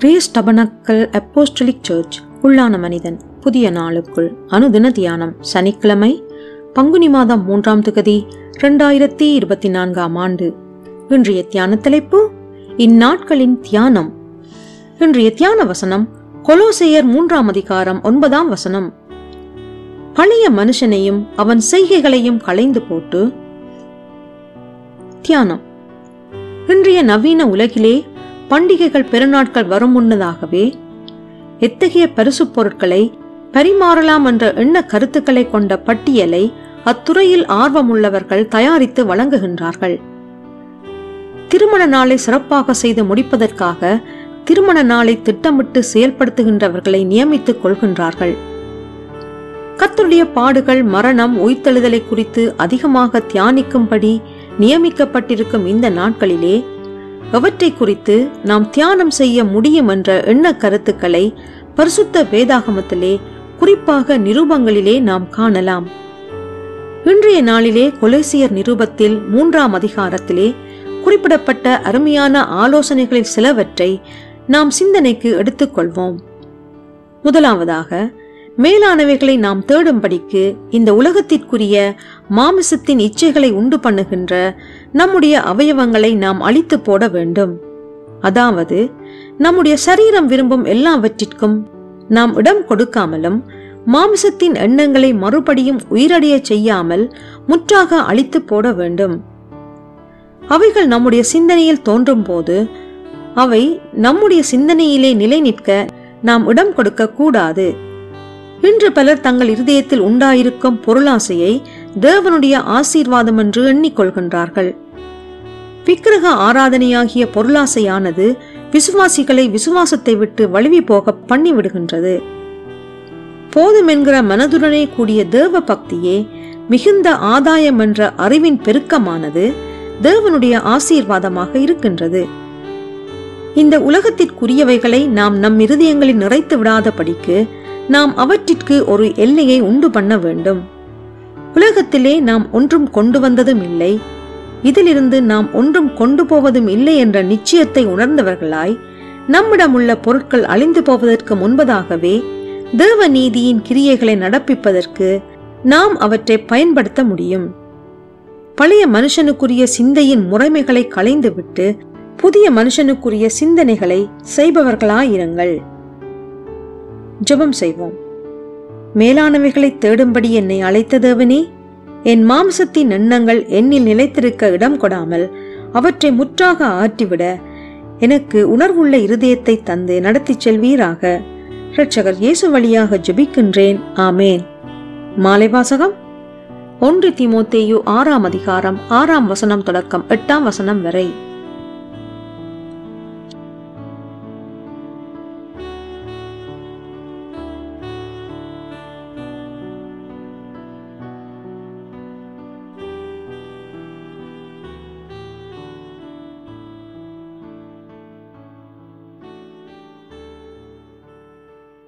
Grace tabernacle apostolic search உள்ளான மனிதன் புதிய நாளுக்குள் அனுதின தியானம் சனிக்கிழமை பங்குனி மாதம் மூன்றாம் தொகுதி இரண்டாயிரத்தி இருபத்தி நான்காம் ஆண்டு. இன்றைய தியான தலைப்பு இந்நாட்களின் தியானம். இன்றைய தியான வசனம் கொலோசையர் மூன்றாம் அதிகாரம் ஒன்பதாம் வசனம். பழைய மனுஷனையும் அவன் செய்கைகளையும் களைந்து போட்டு தியானம். இன்றைய நவீன உலகிலே பண்டிகைகள் பெருநாட்கள் வரும் முன்னதாகவே எத்தகைய பரிசுப் பொருட்களை பரிமாறலாம் என்ற எண்ண கருத்துக்களை கொண்ட பட்டியலை அத்துறையில் ஆர்வமுள்ளவர்கள் தயாரித்து வழங்குகின்றார்கள். திருமண நாளை சிறப்பாக செய்து முடிப்பதற்காக திருமண நாளை திட்டமிட்டு செயல்படுத்துகின்றவர்களை நியமித்துக் கொள்கின்றார்கள். கத்துடைய பாடுகள் மரணம் உயிர்த்தெழுதலை குறித்து அதிகமாக தியானிக்கும்படி நியமிக்கப்பட்டிருக்கும் இந்த நாட்களிலே எவற்றை குறித்து நாம் தியானம் செய்ய முடியும் என்ற எண்ண கருத்துக்களை பரிசுத்த வேதாகமத்திலே குறிப்பாக நிருபங்களிலே நாம் காணலாம். இன்றைய நாளிலே கொலேசியர் நிருபத்தில் மூன்றாம் அதிகாரத்திலே குறிப்பிடப்பட்ட அருமையான ஆலோசனைகளில் சிலவற்றை நாம் சிந்தனைக்கு எடுத்துக்கொள்வோம். முதலாவதாக மேலானவைகளை நாம் தேடும்படிக்கு இந்த உலகத்திற்குரிய மாமிசத்தின் இச்சைகளை உண்டு பண்ணுகின்ற நம்முடைய அவயவங்களை நாம் அழித்து போட வேண்டும். அதாவது நம்முடைய சரீரம் விரும்பும் எல்லாவற்றிற்கும் நாம் இடம் கொடுக்காமலும் மாமிசத்தின் எண்ணங்களை மறுபடியும் உயிரடைய செய்யாமல் முற்றாக அழித்து போட வேண்டும். அவைகள் நம்முடைய சிந்தனையில் தோன்றும் போது அவை நம்முடைய சிந்தனையிலே நிலை நிற்க நாம் இடம் கொடுக்க கூடாது. இன்று பலர் தங்கள் இருதயத்தில் உண்டாயிருக்கும் பொருளாசையை தேவனுடைய ஆசீர்வாதம் என்று எண்ணிக்கொள்கின்றார்கள். விக்கிரக ஆராதனையாகிய பொருளாசையானது விசுவாசிகளை விசுவாசத்தை விட்டு வழுவி போக பண்ணிவிடுகின்றது. போதும் என்கிற மனதுடனே கூடிய தேவ பக்தியே மிகுந்த ஆதாயம் என்ற அறிவின் பெருக்கமானது தேவனுடைய ஆசீர்வாதமாக இருக்கின்றது. இந்த உலகத்திற்குரியவைகளை நாம் நம் இருதயங்களில் நிறைத்து விடாதபடிக்கு நாம் அவற்றிற்கு ஒரு எல்லையை உண்டு பண்ண வேண்டும். உலகத்திலே நாம் ஒன்றும் கொண்டு வந்ததும் இல்லை. இதிலிருந்து நாம் ஒன்றும் கொண்டு போவதும் இல்லை என்ற நிச்சயத்தை உணர்ந்தவர்களாய் நம்மிடம் உள்ள பொருட்கள் அழிந்து போவதற்கு முன்பதாகவே தேவ நீதியின் கிரியைகளை நடப்பிப்பதற்கு நாம் அவற்றை பயன்படுத்த முடியும். பழைய மனுஷனுக்குரிய சிந்தையின் முறைமைகளை களைந்துவிட்டு புதிய மனுஷனுக்குரிய சிந்தனைகளை செய்பவர்களாயிருங்கள். ஜெபம் செய்வோம். மேலானவைகளை தேடும்படி என்னை அழைத்த தேவனே என் மாம்சத்தின் எண்ணங்கள் என்னில் நிலைத்திருக்க இடம் கொடாமல் அவற்றை முற்றாக ஆற்றிவிட எனக்கு உணர்வுள்ள இருதயத்தை தந்து நடத்திச் செல்வீராக. இரட்சகர் இயேசு வழியாக ஜெபிக்கின்றேன். ஆமேன். மாலை வாசகம். ஒன்று திமோத்தேயு ஆறாம் அதிகாரம் ஆறாம் வசனம் தொடக்கம் எட்டாம் வசனம் வரை.